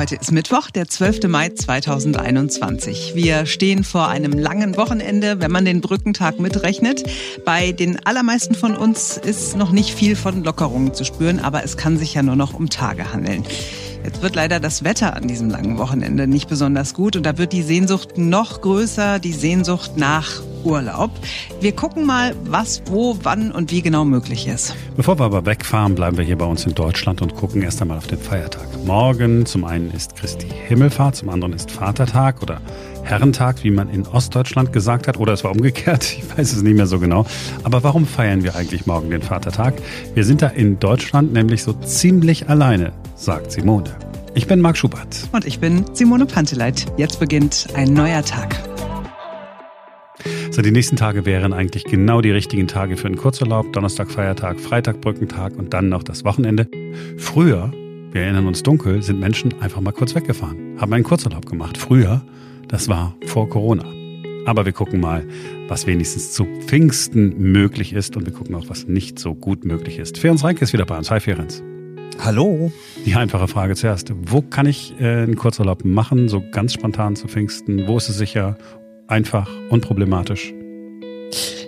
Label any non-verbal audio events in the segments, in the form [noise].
Heute ist Mittwoch, der 12. Mai 2021. Wir stehen vor einem langen Wochenende, wenn man den Brückentag mitrechnet. Bei den allermeisten von uns ist noch nicht viel von Lockerungen zu spüren, aber es kann sich ja nur noch um Tage handeln. Jetzt wird leider das Wetter an diesem langen Wochenende nicht besonders gut und da wird die Sehnsucht noch größer, die Sehnsucht nach Urlaub. Wir gucken mal, was, wo, wann und wie genau möglich ist. Bevor wir aber wegfahren, bleiben wir hier bei uns in Deutschland und gucken erst einmal auf den Feiertag. Morgen zum einen ist Christi Himmelfahrt, zum anderen ist Vatertag oder Herrentag, wie man in Ostdeutschland gesagt hat, oder es war umgekehrt, [laughs] ich weiß es nicht mehr so genau. Aber warum feiern wir eigentlich morgen den Vatertag? Wir sind da in Deutschland nämlich so ziemlich alleine, sagt Simone. Ich bin Marc Schubert. Und ich bin Simone Panteleit. Jetzt beginnt ein neuer Tag. So, die nächsten Tage wären eigentlich genau die richtigen Tage für einen Kurzurlaub. Donnerstag Feiertag, Freitag Brückentag und dann noch das Wochenende. Früher, wir erinnern uns dunkel, sind Menschen einfach mal kurz weggefahren, haben einen Kurzurlaub gemacht. Früher, das war vor Corona. Aber wir gucken mal, was wenigstens zu Pfingsten möglich ist und wir gucken auch, was nicht so gut möglich ist. Ferenc Reinke ist wieder bei uns. Hi Ferenc. Hallo. Die einfache Frage zuerst. Wo kann ich äh, einen Kurzurlaub machen, so ganz spontan zu Pfingsten? Wo ist es sicher, einfach, unproblematisch?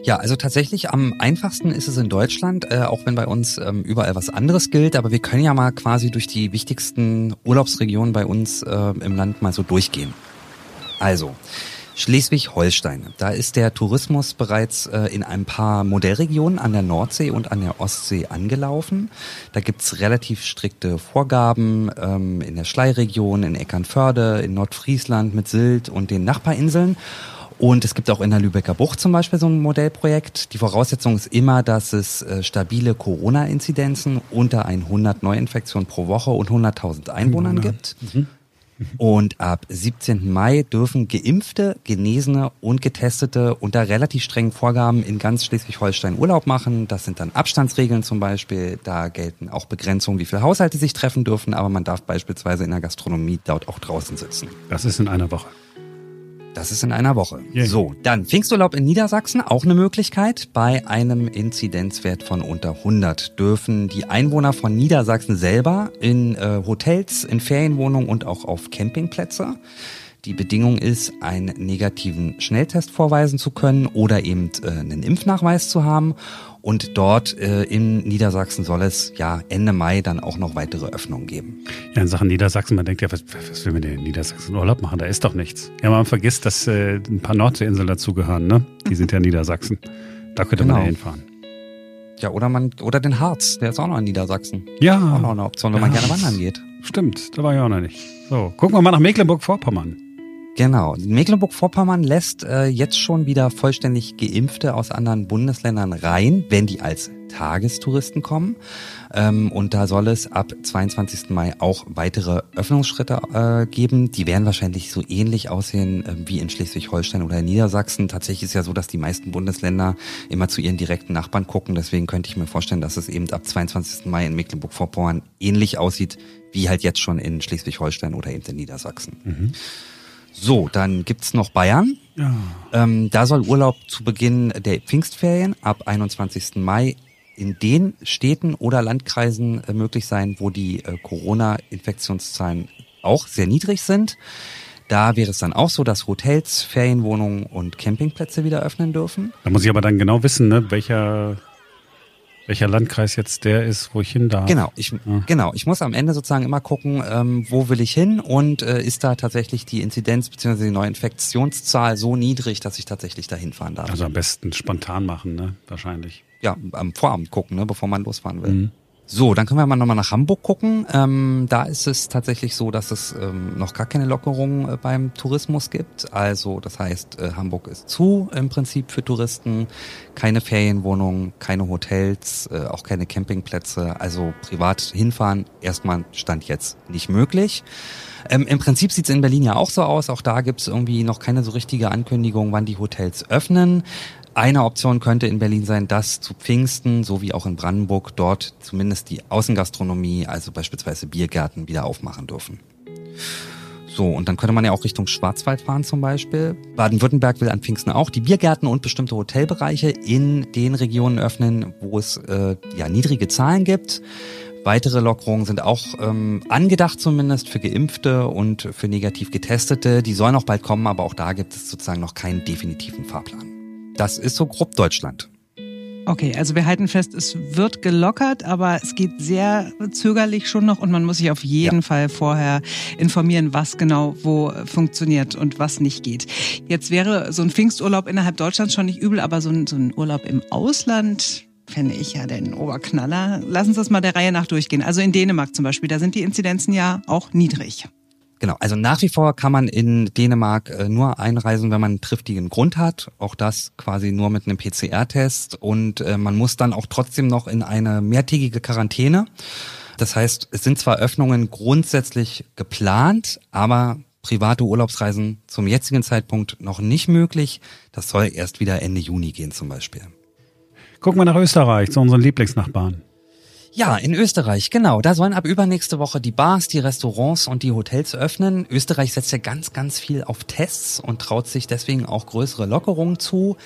Ja, also tatsächlich am einfachsten ist es in Deutschland, äh, auch wenn bei uns ähm, überall was anderes gilt. Aber wir können ja mal quasi durch die wichtigsten Urlaubsregionen bei uns äh, im Land mal so durchgehen. Also, Schleswig-Holstein. Da ist der Tourismus bereits äh, in ein paar Modellregionen an der Nordsee und an der Ostsee angelaufen. Da gibt's relativ strikte Vorgaben ähm, in der Schleiregion, in Eckernförde, in Nordfriesland mit Sylt und den Nachbarinseln. Und es gibt auch in der Lübecker Bucht zum Beispiel so ein Modellprojekt. Die Voraussetzung ist immer, dass es äh, stabile Corona-Inzidenzen unter 100 Neuinfektionen pro Woche und 100.000 Einwohnern gibt. Mhm. Und ab 17. Mai dürfen Geimpfte, Genesene und Getestete unter relativ strengen Vorgaben in ganz Schleswig-Holstein Urlaub machen. Das sind dann Abstandsregeln zum Beispiel. Da gelten auch Begrenzungen, wie viele Haushalte sich treffen dürfen. Aber man darf beispielsweise in der Gastronomie dort auch draußen sitzen. Das ist in einer Woche. Das ist in einer Woche. Yeah. So, dann Pfingsturlaub in Niedersachsen, auch eine Möglichkeit. Bei einem Inzidenzwert von unter 100 dürfen die Einwohner von Niedersachsen selber in äh, Hotels, in Ferienwohnungen und auch auf Campingplätze. Die Bedingung ist, einen negativen Schnelltest vorweisen zu können oder eben äh, einen Impfnachweis zu haben. Und dort äh, in Niedersachsen soll es ja Ende Mai dann auch noch weitere Öffnungen geben. Ja, in Sachen Niedersachsen, man denkt ja, was, was will man denn in Niedersachsen Urlaub machen? Da ist doch nichts. Ja, man vergisst, dass äh, ein paar Nordseeinseln dazugehören, ne? Die sind ja Niedersachsen. Da könnte genau. man ja hinfahren. Ja, oder man, oder den Harz, der ist auch noch in Niedersachsen. Ja. Auch noch eine Option, wenn ja, man gerne wandern geht. Stimmt, da war ich auch noch nicht. So, gucken wir mal nach Mecklenburg-Vorpommern. Genau. Mecklenburg-Vorpommern lässt äh, jetzt schon wieder vollständig Geimpfte aus anderen Bundesländern rein, wenn die als Tagestouristen kommen. Ähm, und da soll es ab 22. Mai auch weitere Öffnungsschritte äh, geben. Die werden wahrscheinlich so ähnlich aussehen äh, wie in Schleswig-Holstein oder in Niedersachsen. Tatsächlich ist ja so, dass die meisten Bundesländer immer zu ihren direkten Nachbarn gucken. Deswegen könnte ich mir vorstellen, dass es eben ab 22. Mai in Mecklenburg-Vorpommern ähnlich aussieht wie halt jetzt schon in Schleswig-Holstein oder eben in Niedersachsen. Mhm. So, dann gibt's noch Bayern. Ja. Ähm, da soll Urlaub zu Beginn der Pfingstferien ab 21. Mai in den Städten oder Landkreisen äh, möglich sein, wo die äh, Corona-Infektionszahlen auch sehr niedrig sind. Da wäre es dann auch so, dass Hotels, Ferienwohnungen und Campingplätze wieder öffnen dürfen. Da muss ich aber dann genau wissen, ne, welcher welcher Landkreis jetzt der ist, wo ich hin darf. Genau, ich, ja. genau. Ich muss am Ende sozusagen immer gucken, ähm, wo will ich hin und äh, ist da tatsächlich die Inzidenz bzw. die Neuinfektionszahl so niedrig, dass ich tatsächlich dahin fahren darf. Also am besten spontan machen, ne? Wahrscheinlich. Ja, am Vorabend gucken, ne? bevor man losfahren will. Mhm. So, dann können wir mal nochmal nach Hamburg gucken. Ähm, da ist es tatsächlich so, dass es ähm, noch gar keine Lockerung äh, beim Tourismus gibt. Also das heißt, äh, Hamburg ist zu im Prinzip für Touristen. Keine Ferienwohnungen, keine Hotels, äh, auch keine Campingplätze. Also privat hinfahren, erstmal stand jetzt nicht möglich. Ähm, Im Prinzip sieht es in Berlin ja auch so aus. Auch da gibt es irgendwie noch keine so richtige Ankündigung, wann die Hotels öffnen. Eine Option könnte in Berlin sein, dass zu Pfingsten, so wie auch in Brandenburg, dort zumindest die Außengastronomie, also beispielsweise Biergärten, wieder aufmachen dürfen. So, und dann könnte man ja auch Richtung Schwarzwald fahren zum Beispiel. Baden-Württemberg will an Pfingsten auch die Biergärten und bestimmte Hotelbereiche in den Regionen öffnen, wo es äh, ja niedrige Zahlen gibt. Weitere Lockerungen sind auch ähm, angedacht zumindest für Geimpfte und für negativ Getestete. Die sollen auch bald kommen, aber auch da gibt es sozusagen noch keinen definitiven Fahrplan. Das ist so grob Deutschland. Okay, also wir halten fest, es wird gelockert, aber es geht sehr zögerlich schon noch und man muss sich auf jeden ja. Fall vorher informieren, was genau wo funktioniert und was nicht geht. Jetzt wäre so ein Pfingsturlaub innerhalb Deutschlands schon nicht übel, aber so ein, so ein Urlaub im Ausland fände ich ja den Oberknaller. Lass uns das mal der Reihe nach durchgehen. Also in Dänemark zum Beispiel, da sind die Inzidenzen ja auch niedrig. Genau, also nach wie vor kann man in Dänemark äh, nur einreisen, wenn man einen triftigen Grund hat. Auch das quasi nur mit einem PCR-Test. Und äh, man muss dann auch trotzdem noch in eine mehrtägige Quarantäne. Das heißt, es sind zwar Öffnungen grundsätzlich geplant, aber private Urlaubsreisen zum jetzigen Zeitpunkt noch nicht möglich. Das soll erst wieder Ende Juni gehen zum Beispiel. Gucken wir nach Österreich, zu unseren Lieblingsnachbarn. Ja, in Österreich, genau. Da sollen ab übernächste Woche die Bars, die Restaurants und die Hotels öffnen. Österreich setzt ja ganz, ganz viel auf Tests und traut sich deswegen auch größere Lockerungen zu.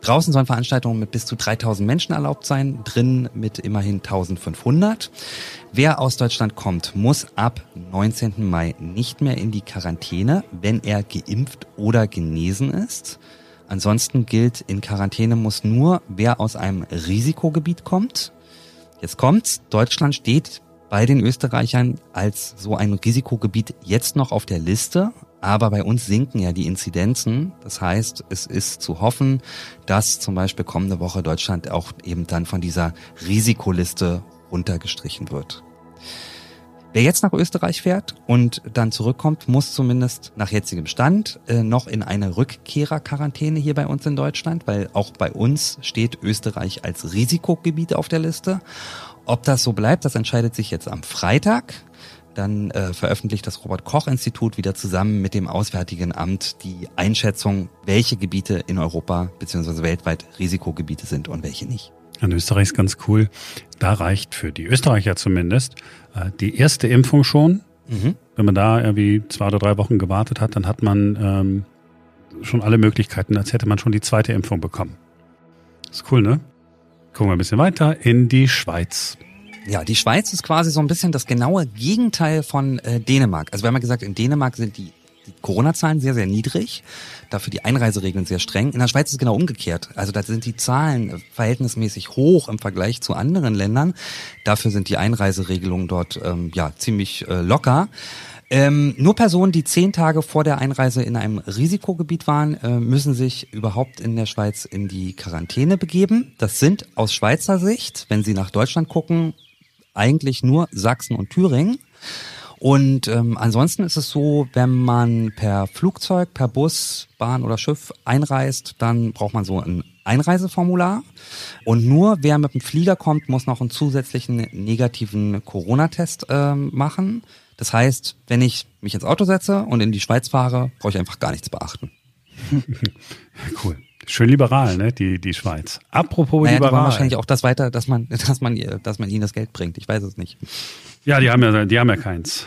Draußen sollen Veranstaltungen mit bis zu 3000 Menschen erlaubt sein, drin mit immerhin 1500. Wer aus Deutschland kommt, muss ab 19. Mai nicht mehr in die Quarantäne, wenn er geimpft oder genesen ist. Ansonsten gilt, in Quarantäne muss nur, wer aus einem Risikogebiet kommt. Jetzt kommt's. Deutschland steht bei den Österreichern als so ein Risikogebiet jetzt noch auf der Liste. Aber bei uns sinken ja die Inzidenzen. Das heißt, es ist zu hoffen, dass zum Beispiel kommende Woche Deutschland auch eben dann von dieser Risikoliste runtergestrichen wird. Wer jetzt nach Österreich fährt und dann zurückkommt, muss zumindest nach jetzigem Stand äh, noch in eine Rückkehrerquarantäne hier bei uns in Deutschland, weil auch bei uns steht Österreich als Risikogebiet auf der Liste. Ob das so bleibt, das entscheidet sich jetzt am Freitag. Dann äh, veröffentlicht das Robert Koch Institut wieder zusammen mit dem Auswärtigen Amt die Einschätzung, welche Gebiete in Europa bzw. weltweit Risikogebiete sind und welche nicht. In Österreich ist ganz cool. Da reicht für die Österreicher zumindest äh, die erste Impfung schon. Mhm. Wenn man da irgendwie zwei oder drei Wochen gewartet hat, dann hat man ähm, schon alle Möglichkeiten, als hätte man schon die zweite Impfung bekommen. ist cool, ne? Gucken wir ein bisschen weiter in die Schweiz. Ja, die Schweiz ist quasi so ein bisschen das genaue Gegenteil von äh, Dänemark. Also wir haben ja gesagt, in Dänemark sind die die Corona-Zahlen sehr, sehr niedrig, dafür die Einreiseregeln sehr streng. In der Schweiz ist es genau umgekehrt. Also da sind die Zahlen verhältnismäßig hoch im Vergleich zu anderen Ländern. Dafür sind die Einreiseregelungen dort ähm, ja ziemlich äh, locker. Ähm, nur Personen, die zehn Tage vor der Einreise in einem Risikogebiet waren, äh, müssen sich überhaupt in der Schweiz in die Quarantäne begeben. Das sind aus Schweizer Sicht, wenn Sie nach Deutschland gucken, eigentlich nur Sachsen und Thüringen. Und ähm, ansonsten ist es so, wenn man per Flugzeug, per Bus, Bahn oder Schiff einreist, dann braucht man so ein Einreiseformular. Und nur wer mit dem Flieger kommt, muss noch einen zusätzlichen negativen Corona-Test äh, machen. Das heißt, wenn ich mich ins Auto setze und in die Schweiz fahre, brauche ich einfach gar nichts beachten. [laughs] cool. Schön liberal, ne? Die, die Schweiz. Apropos naja, liberal. wahrscheinlich auch das weiter, dass man, [laughs] dass man, dass man ihnen das Geld bringt. Ich weiß es nicht. Ja, die haben ja, die haben ja keins.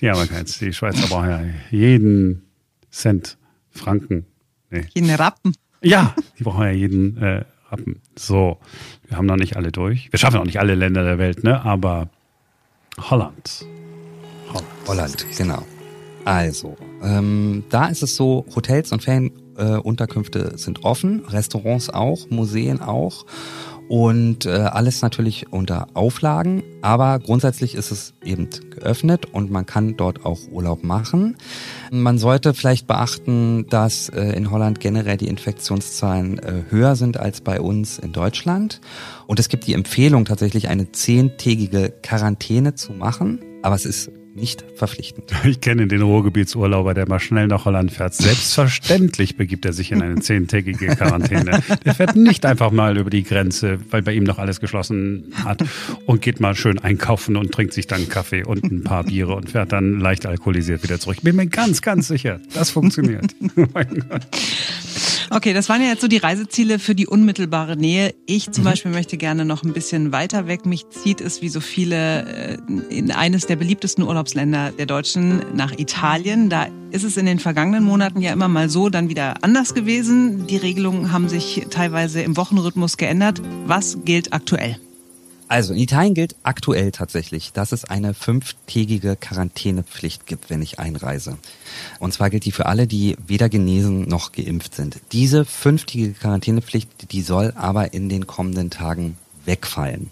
Die haben ja keins. Die Schweizer brauchen ja jeden Cent, Franken. Nee. Jeden Rappen. Ja, die brauchen ja jeden äh, Rappen. So, wir haben noch nicht alle durch. Wir schaffen auch nicht alle Länder der Welt, ne? Aber Holland. Holland, Holland genau. Also, ähm, da ist es so, Hotels und Ferienunterkünfte äh, sind offen, Restaurants auch, Museen auch und äh, alles natürlich unter Auflagen, aber grundsätzlich ist es eben geöffnet und man kann dort auch Urlaub machen. Man sollte vielleicht beachten, dass äh, in Holland generell die Infektionszahlen äh, höher sind als bei uns in Deutschland. Und es gibt die Empfehlung tatsächlich eine zehntägige Quarantäne zu machen, aber es ist nicht verpflichtend. [laughs] Ich kenne den Ruhrgebietsurlauber, der mal schnell nach Holland fährt. Selbstverständlich begibt er sich in eine zehntägige Quarantäne. Der fährt nicht einfach mal über die Grenze, weil bei ihm noch alles geschlossen hat und geht mal schön einkaufen und trinkt sich dann einen Kaffee und ein paar Biere und fährt dann leicht alkoholisiert wieder zurück. Ich bin mir ganz, ganz sicher, das funktioniert. [laughs] Oh mein Gott. Okay, das waren ja jetzt so die Reiseziele für die unmittelbare Nähe. Ich zum mhm. Beispiel möchte gerne noch ein bisschen weiter weg. Mich zieht es wie so viele äh, in eines der beliebtesten Urlaubsländer der Deutschen nach Italien. Da ist es in den vergangenen Monaten ja immer mal so, dann wieder anders gewesen. Die Regelungen haben sich teilweise im Wochenrhythmus geändert. Was gilt aktuell? Also in Italien gilt aktuell tatsächlich, dass es eine fünftägige Quarantänepflicht gibt, wenn ich einreise. Und zwar gilt die für alle, die weder genesen noch geimpft sind. Diese fünftägige Quarantänepflicht, die soll aber in den kommenden Tagen wegfallen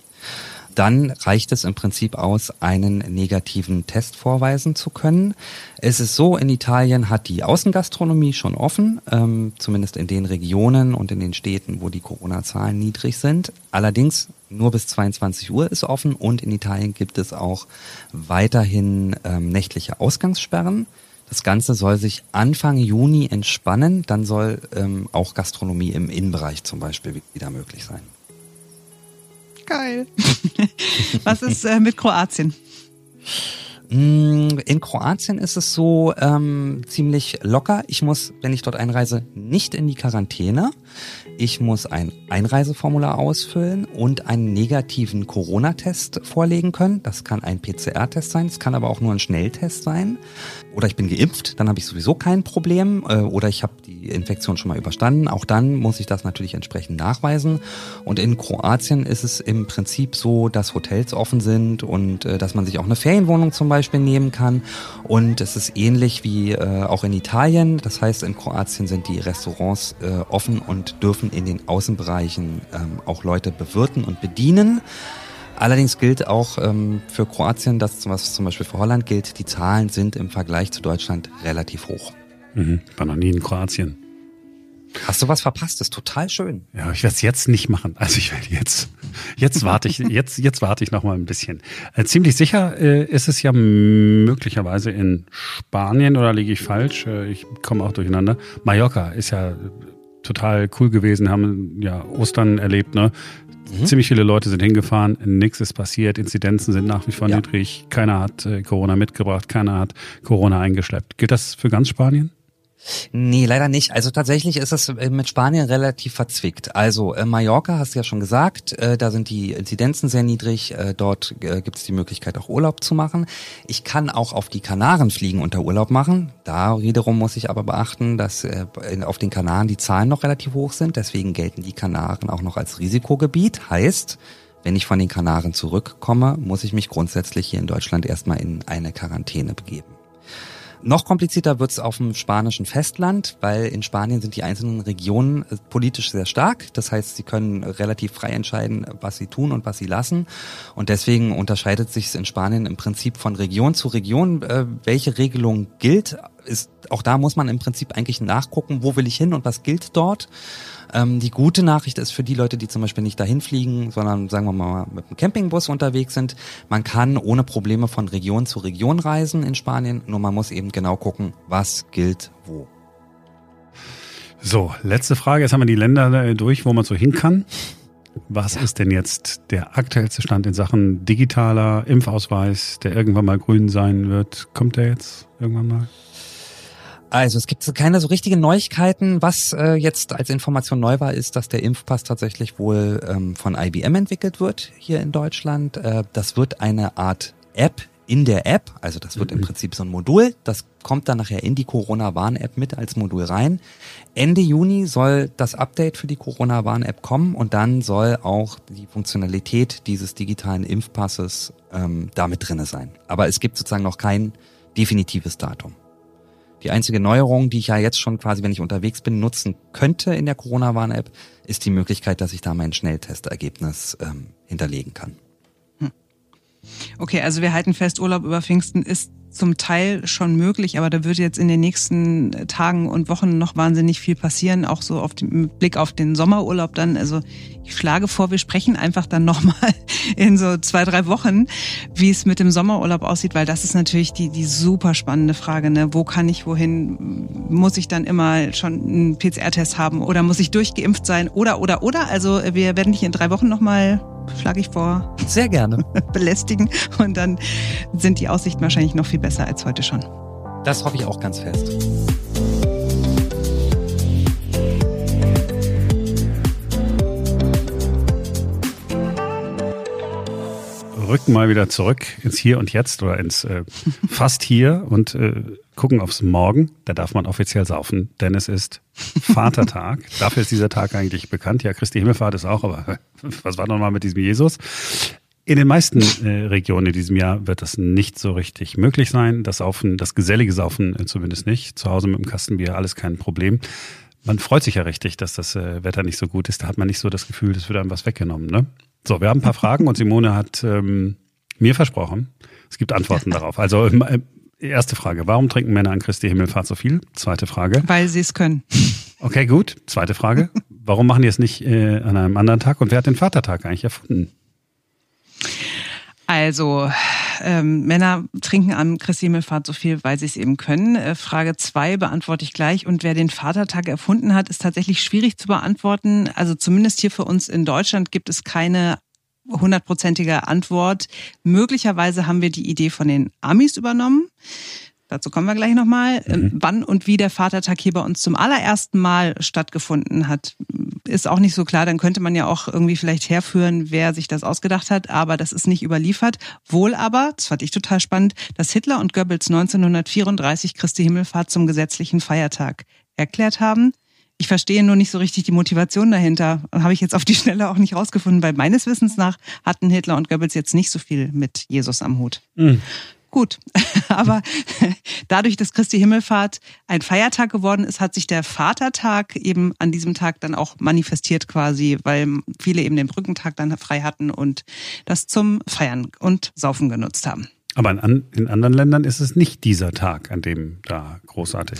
dann reicht es im Prinzip aus, einen negativen Test vorweisen zu können. Es ist so, in Italien hat die Außengastronomie schon offen, ähm, zumindest in den Regionen und in den Städten, wo die Corona-Zahlen niedrig sind. Allerdings nur bis 22 Uhr ist offen und in Italien gibt es auch weiterhin ähm, nächtliche Ausgangssperren. Das Ganze soll sich Anfang Juni entspannen, dann soll ähm, auch Gastronomie im Innenbereich zum Beispiel wieder möglich sein. Geil. [laughs] Was ist äh, mit Kroatien? Mm, in Kroatien ist es so ähm, ziemlich locker. Ich muss, wenn ich dort einreise, nicht in die Quarantäne. Ich muss ein Einreiseformular ausfüllen und einen negativen Corona-Test vorlegen können. Das kann ein PCR-Test sein, es kann aber auch nur ein Schnelltest sein. Oder ich bin geimpft, dann habe ich sowieso kein Problem. Äh, oder ich habe die Infektion schon mal überstanden. Auch dann muss ich das natürlich entsprechend nachweisen. Und in Kroatien ist es im Prinzip so, dass Hotels offen sind und äh, dass man sich auch eine Ferienwohnung zum Beispiel nehmen kann. Und es ist ähnlich wie äh, auch in Italien. Das heißt, in Kroatien sind die Restaurants offen und dürfen in den Außenbereichen ähm, auch Leute bewirten und bedienen. Allerdings gilt auch ähm, für Kroatien, das was zum Beispiel für Holland gilt, die Zahlen sind im Vergleich zu Deutschland relativ hoch. Mhm, war noch nie in Kroatien. Hast du was verpasst? Das ist total schön. Ja, ich werde es jetzt nicht machen. Also ich werde jetzt, jetzt warte ich, jetzt, jetzt warte ich noch mal ein bisschen. Äh, ziemlich sicher äh, ist es ja möglicherweise in Spanien oder liege ich falsch? Äh, ich komme auch durcheinander. Mallorca ist ja total cool gewesen, haben ja Ostern erlebt, ne? Mhm. Ziemlich viele Leute sind hingefahren, nichts ist passiert, Inzidenzen sind nach wie vor ja. niedrig, keiner hat äh, Corona mitgebracht, keiner hat Corona eingeschleppt. Gilt das für ganz Spanien? Nee, leider nicht. Also tatsächlich ist es äh, mit Spanien relativ verzwickt. Also äh, Mallorca, hast du ja schon gesagt, äh, da sind die Inzidenzen sehr niedrig. Dort gibt es die Möglichkeit, auch Urlaub zu machen. Ich kann auch auf die Kanaren fliegen und da Urlaub machen. Da wiederum muss ich aber beachten, dass auf den Kanaren die Zahlen noch relativ hoch sind. Deswegen gelten die Kanaren auch noch als Risikogebiet. Heißt, wenn ich von den Kanaren zurückkomme, muss ich mich grundsätzlich hier in Deutschland erstmal in eine Quarantäne begeben. Noch komplizierter wird es auf dem spanischen Festland, weil in Spanien sind die einzelnen Regionen äh, politisch sehr stark. Das heißt, sie können relativ frei entscheiden, was sie tun und was sie lassen. Und deswegen unterscheidet sich es in Spanien im Prinzip von Region zu Region, äh, welche Regelung gilt. Ist, auch da muss man im Prinzip eigentlich nachgucken, wo will ich hin und was gilt dort. Ähm, die gute Nachricht ist für die Leute, die zum Beispiel nicht dahin fliegen, sondern sagen wir mal mit einem Campingbus unterwegs sind, man kann ohne Probleme von Region zu Region reisen in Spanien, nur man muss eben genau gucken, was gilt wo. So, letzte Frage. Jetzt haben wir die Länder äh, durch, wo man so hin kann. Was ist denn jetzt der aktuellste Stand in Sachen digitaler Impfausweis, der irgendwann mal grün sein wird? Kommt der jetzt irgendwann mal? Also es gibt keine so richtigen Neuigkeiten. Was äh, jetzt als Information neu war, ist, dass der Impfpass tatsächlich wohl ähm, von IBM entwickelt wird hier in Deutschland. Äh, das wird eine Art App in der App, also das wird mhm. im Prinzip so ein Modul, das kommt dann nachher in die Corona-Warn-App mit als Modul rein. Ende Juni soll das Update für die Corona-Warn-App kommen und dann soll auch die Funktionalität dieses digitalen Impfpasses ähm, damit drinne sein. Aber es gibt sozusagen noch kein definitives Datum. Die einzige Neuerung, die ich ja jetzt schon quasi, wenn ich unterwegs bin, nutzen könnte in der Corona-Warn-App, ist die Möglichkeit, dass ich da mein Schnelltestergebnis ähm, hinterlegen kann. Hm. Okay, also wir halten fest, Urlaub über Pfingsten ist zum Teil schon möglich, aber da wird jetzt in den nächsten Tagen und Wochen noch wahnsinnig viel passieren, auch so auf den, mit Blick auf den Sommerurlaub dann. Also ich schlage vor, wir sprechen einfach dann nochmal [laughs] in so zwei, drei Wochen, wie es mit dem Sommerurlaub aussieht, weil das ist natürlich die, die super spannende Frage. Ne? Wo kann ich wohin? Muss ich dann immer schon einen PCR-Test haben oder muss ich durchgeimpft sein? Oder, oder, oder? Also wir werden dich in drei Wochen nochmal schlage ich vor. Sehr gerne. [laughs] Belästigen. Und dann sind die Aussichten wahrscheinlich noch viel besser als heute schon. Das hoffe ich auch ganz fest. Rücken mal wieder zurück ins Hier und Jetzt oder ins äh, fast hier und äh, gucken aufs Morgen. Da darf man offiziell saufen, denn es ist Vatertag. [laughs] Dafür ist dieser Tag eigentlich bekannt. Ja, Christi Himmelfahrt ist auch, aber [laughs] was war nochmal mit diesem Jesus? In den meisten äh, Regionen in diesem Jahr wird das nicht so richtig möglich sein. Das Saufen, das gesellige Saufen äh, zumindest nicht. Zu Hause mit dem Kastenbier alles kein Problem. Man freut sich ja richtig, dass das äh, Wetter nicht so gut ist. Da hat man nicht so das Gefühl, es wird einem was weggenommen. Ne? So, wir haben ein paar Fragen und Simone hat ähm, mir versprochen, es gibt Antworten darauf. Also äh, erste Frage, warum trinken Männer an Christi Himmelfahrt so viel? Zweite Frage. Weil sie es können. Okay, gut. Zweite Frage, [laughs] warum machen die es nicht äh, an einem anderen Tag und wer hat den Vatertag eigentlich erfunden? Also, ähm, Männer trinken am Christi Himmelfahrt so viel, weil sie es eben können. Äh, Frage zwei beantworte ich gleich. Und wer den Vatertag erfunden hat, ist tatsächlich schwierig zu beantworten. Also zumindest hier für uns in Deutschland gibt es keine hundertprozentige Antwort. Möglicherweise haben wir die Idee von den Amis übernommen. Dazu kommen wir gleich nochmal. Ähm, mhm. Wann und wie der Vatertag hier bei uns zum allerersten Mal stattgefunden hat, ist auch nicht so klar. Dann könnte man ja auch irgendwie vielleicht herführen, wer sich das ausgedacht hat. Aber das ist nicht überliefert. Wohl aber, das fand ich total spannend, dass Hitler und Goebbels 1934 Christi Himmelfahrt zum gesetzlichen Feiertag erklärt haben. Ich verstehe nur nicht so richtig die Motivation dahinter. Habe ich jetzt auf die Schnelle auch nicht rausgefunden, weil meines Wissens nach hatten Hitler und Goebbels jetzt nicht so viel mit Jesus am Hut. Mhm. Gut, [laughs] aber dadurch, dass Christi Himmelfahrt ein Feiertag geworden ist, hat sich der Vatertag eben an diesem Tag dann auch manifestiert quasi, weil viele eben den Brückentag dann frei hatten und das zum Feiern und Saufen genutzt haben. Aber in, anderen Ländern ist es nicht dieser Tag, an dem da großartig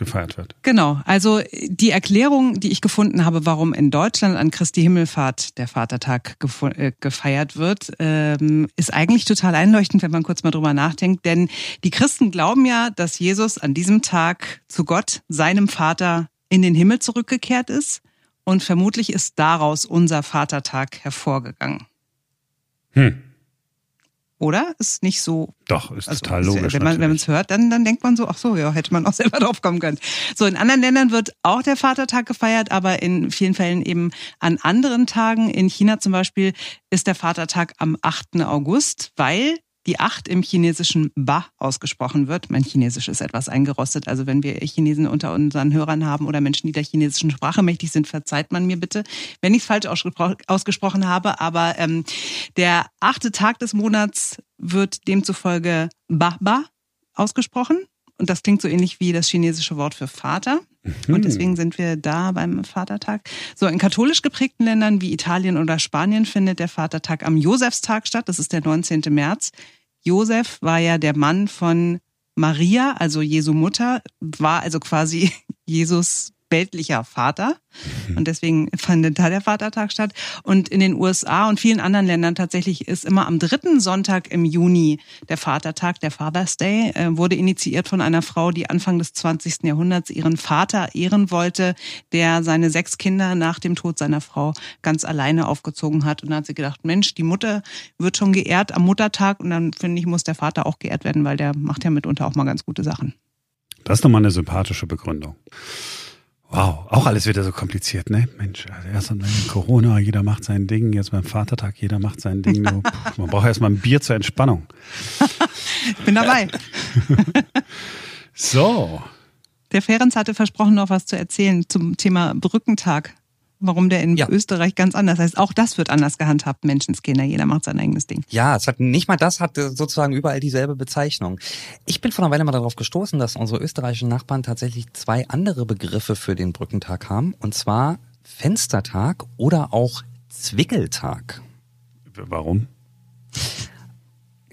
gefeiert wird. Genau. Also die Erklärung, die ich gefunden habe, warum in Deutschland an Christi Himmelfahrt der Vatertag äh, gefeiert wird, ähm, ist eigentlich total einleuchtend, wenn man kurz mal drüber nachdenkt. Denn die Christen glauben ja, dass Jesus an diesem Tag zu Gott, seinem Vater, in den Himmel zurückgekehrt ist. Und vermutlich ist daraus unser Vatertag hervorgegangen. Hm. Oder? Ist nicht so. Doch, ist also, total logisch. Wenn man es hört, dann, dann denkt man so, ach so, ja, hätte man auch [laughs] selber drauf kommen können. So, in anderen Ländern wird auch der Vatertag gefeiert, aber in vielen Fällen eben an anderen Tagen. In China zum Beispiel ist der Vatertag am 8. August, weil die Acht im chinesischen Ba ausgesprochen wird. Mein Chinesisch ist etwas eingerostet. Also wenn wir Chinesen unter unseren Hörern haben oder Menschen, die der chinesischen Sprache mächtig sind, verzeiht man mir bitte, wenn ich es falsch ausgesprochen habe. Aber ähm, der achte Tag des Monats wird demzufolge Ba Ba ausgesprochen. Und das klingt so ähnlich wie das chinesische Wort für Vater. Mhm. Und deswegen sind wir da beim Vatertag. So, in katholisch geprägten Ländern wie Italien oder Spanien findet der Vatertag am Josefstag statt. Das ist der 19. März. Josef war ja der Mann von Maria, also Jesu Mutter, war also quasi [laughs] Jesus weltlicher Vater. Mhm. Und deswegen findet da der Vatertag statt. Und in den USA und vielen anderen Ländern tatsächlich ist immer am dritten Sonntag im Juni der Vatertag, der Father's Day, äh, wurde initiiert von einer Frau, die Anfang des 20. Jahrhunderts ihren Vater ehren wollte, der seine sechs Kinder nach dem Tod seiner Frau ganz alleine aufgezogen hat. Und dann hat sie gedacht, Mensch, die Mutter wird schon geehrt am Muttertag und dann finde ich, muss der Vater auch geehrt werden, weil der macht ja mitunter auch mal ganz gute Sachen. Das ist doch mal eine sympathische Begründung. Wow, auch alles wieder so kompliziert, ne? Mensch, also erst an Corona, jeder macht sein Ding, jetzt beim Vatertag, jeder macht sein Ding. Puh, [laughs] man braucht erstmal ein Bier zur Entspannung. ich bin dabei. [laughs] so. Der Ferenz hatte versprochen, noch was zu erzählen zum Thema Brückentag warum der in ja. Österreich ganz anders heißt. Auch das wird anders gehandhabt, Menschenskinder. Jeder macht sein eigenes Ding. Ja, es hat nicht mal das hat sozusagen überall dieselbe Bezeichnung. Ich bin vor einer Weile mal darauf gestoßen, dass unsere österreichischen Nachbarn tatsächlich zwei andere Begriffe für den Brückentag haben. Und zwar Fenstertag oder auch Zwickeltag. Warum?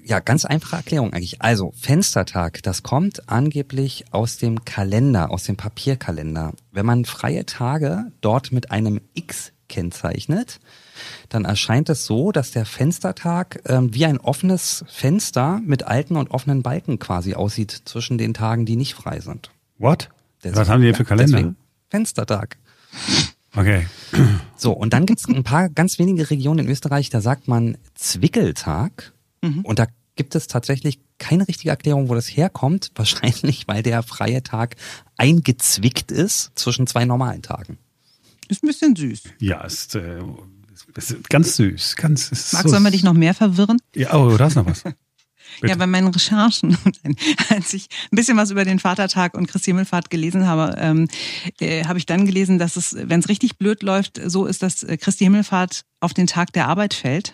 Ja, ganz einfache Erklärung eigentlich. Also, Fenstertag, das kommt angeblich aus dem Kalender, aus dem Papierkalender. Wenn man freie Tage dort mit einem X kennzeichnet, dann erscheint es so, dass der Fenstertag äh, wie ein offenes Fenster mit alten und offenen Balken quasi aussieht zwischen den Tagen, die nicht frei sind. What? Deswegen, Was haben die für Kalender? Fenstertag. Okay. So, und dann gibt's ein paar ganz wenige Regionen in Österreich, da sagt man Zwickeltag. Mhm. Und da gibt es tatsächlich keine richtige Erklärung, wo das herkommt. [laughs] Wahrscheinlich, weil der freie Tag eingezwickt ist zwischen zwei normalen Tagen. Ist ein bisschen süß. Ja, ist, äh, ist ganz süß. Ganz, ist Max, so sollen wir dich noch mehr verwirren? Ja, oh, da ist noch was. [laughs] Bitte. Ja, bei meinen Recherchen, [laughs] als ich ein bisschen was über den Vatertag und Christi Himmelfahrt gelesen habe, ähm, äh, habe ich dann gelesen, dass es, wenn es richtig blöd läuft, so ist, dass äh, Christi Himmelfahrt auf den Tag der Arbeit fällt.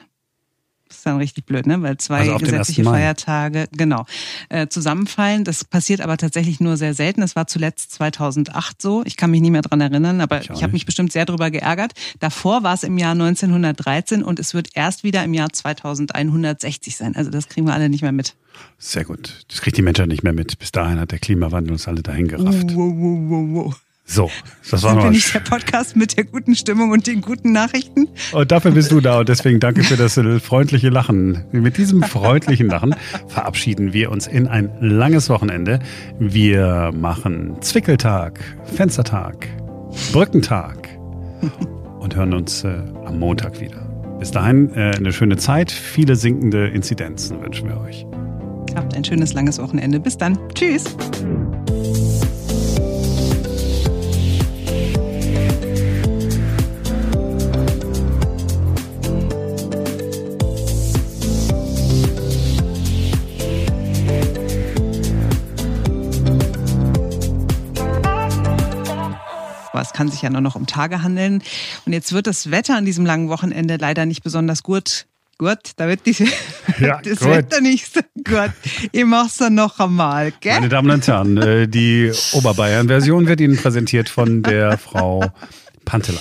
Das ist dann richtig blöd, ne? Weil zwei Also gesetzliche 1. Mai. Feiertage, genau, äh, zusammenfallen. Das passiert aber tatsächlich nur sehr selten. Das war zuletzt 2008 so. Ich kann mich nicht mehr dran erinnern, aber Ich ich, habe mich bestimmt sehr darüber geärgert. Davor war es im Jahr 1913 und es wird erst wieder im Jahr 2160 sein. Also das kriegen wir alle nicht mehr mit. Sehr gut. Das kriegt die Menschheit nicht mehr mit. Bis dahin hat der Klimawandel uns alle dahin gerafft. Wow, wow, wow, wow. So, das war noch wir ein nicht der Podcast mit der guten Stimmung und den guten Nachrichten? Und dafür bist du da und deswegen danke für das freundliche Lachen. Mit diesem freundlichen Lachen verabschieden wir uns in ein langes Wochenende. Wir machen Zwickeltag, Fenstertag, Brückentag und hören uns äh, am Montag wieder. Bis dahin äh, eine schöne Zeit, viele sinkende Inzidenzen wünschen wir euch. Habt ein schönes langes Wochenende. Bis dann. Tschüss. Es kann sich ja nur noch um Tage handeln. Und jetzt wird das Wetter an diesem langen Wochenende leider nicht besonders gut. Gut, da wird diese, Ja, [laughs] das gut. Wetter nicht so gut. Ich mach's dann noch einmal, gell? Meine Damen und Herren, äh, die Oberbayern-Version wird Ihnen präsentiert von der Frau Pantela.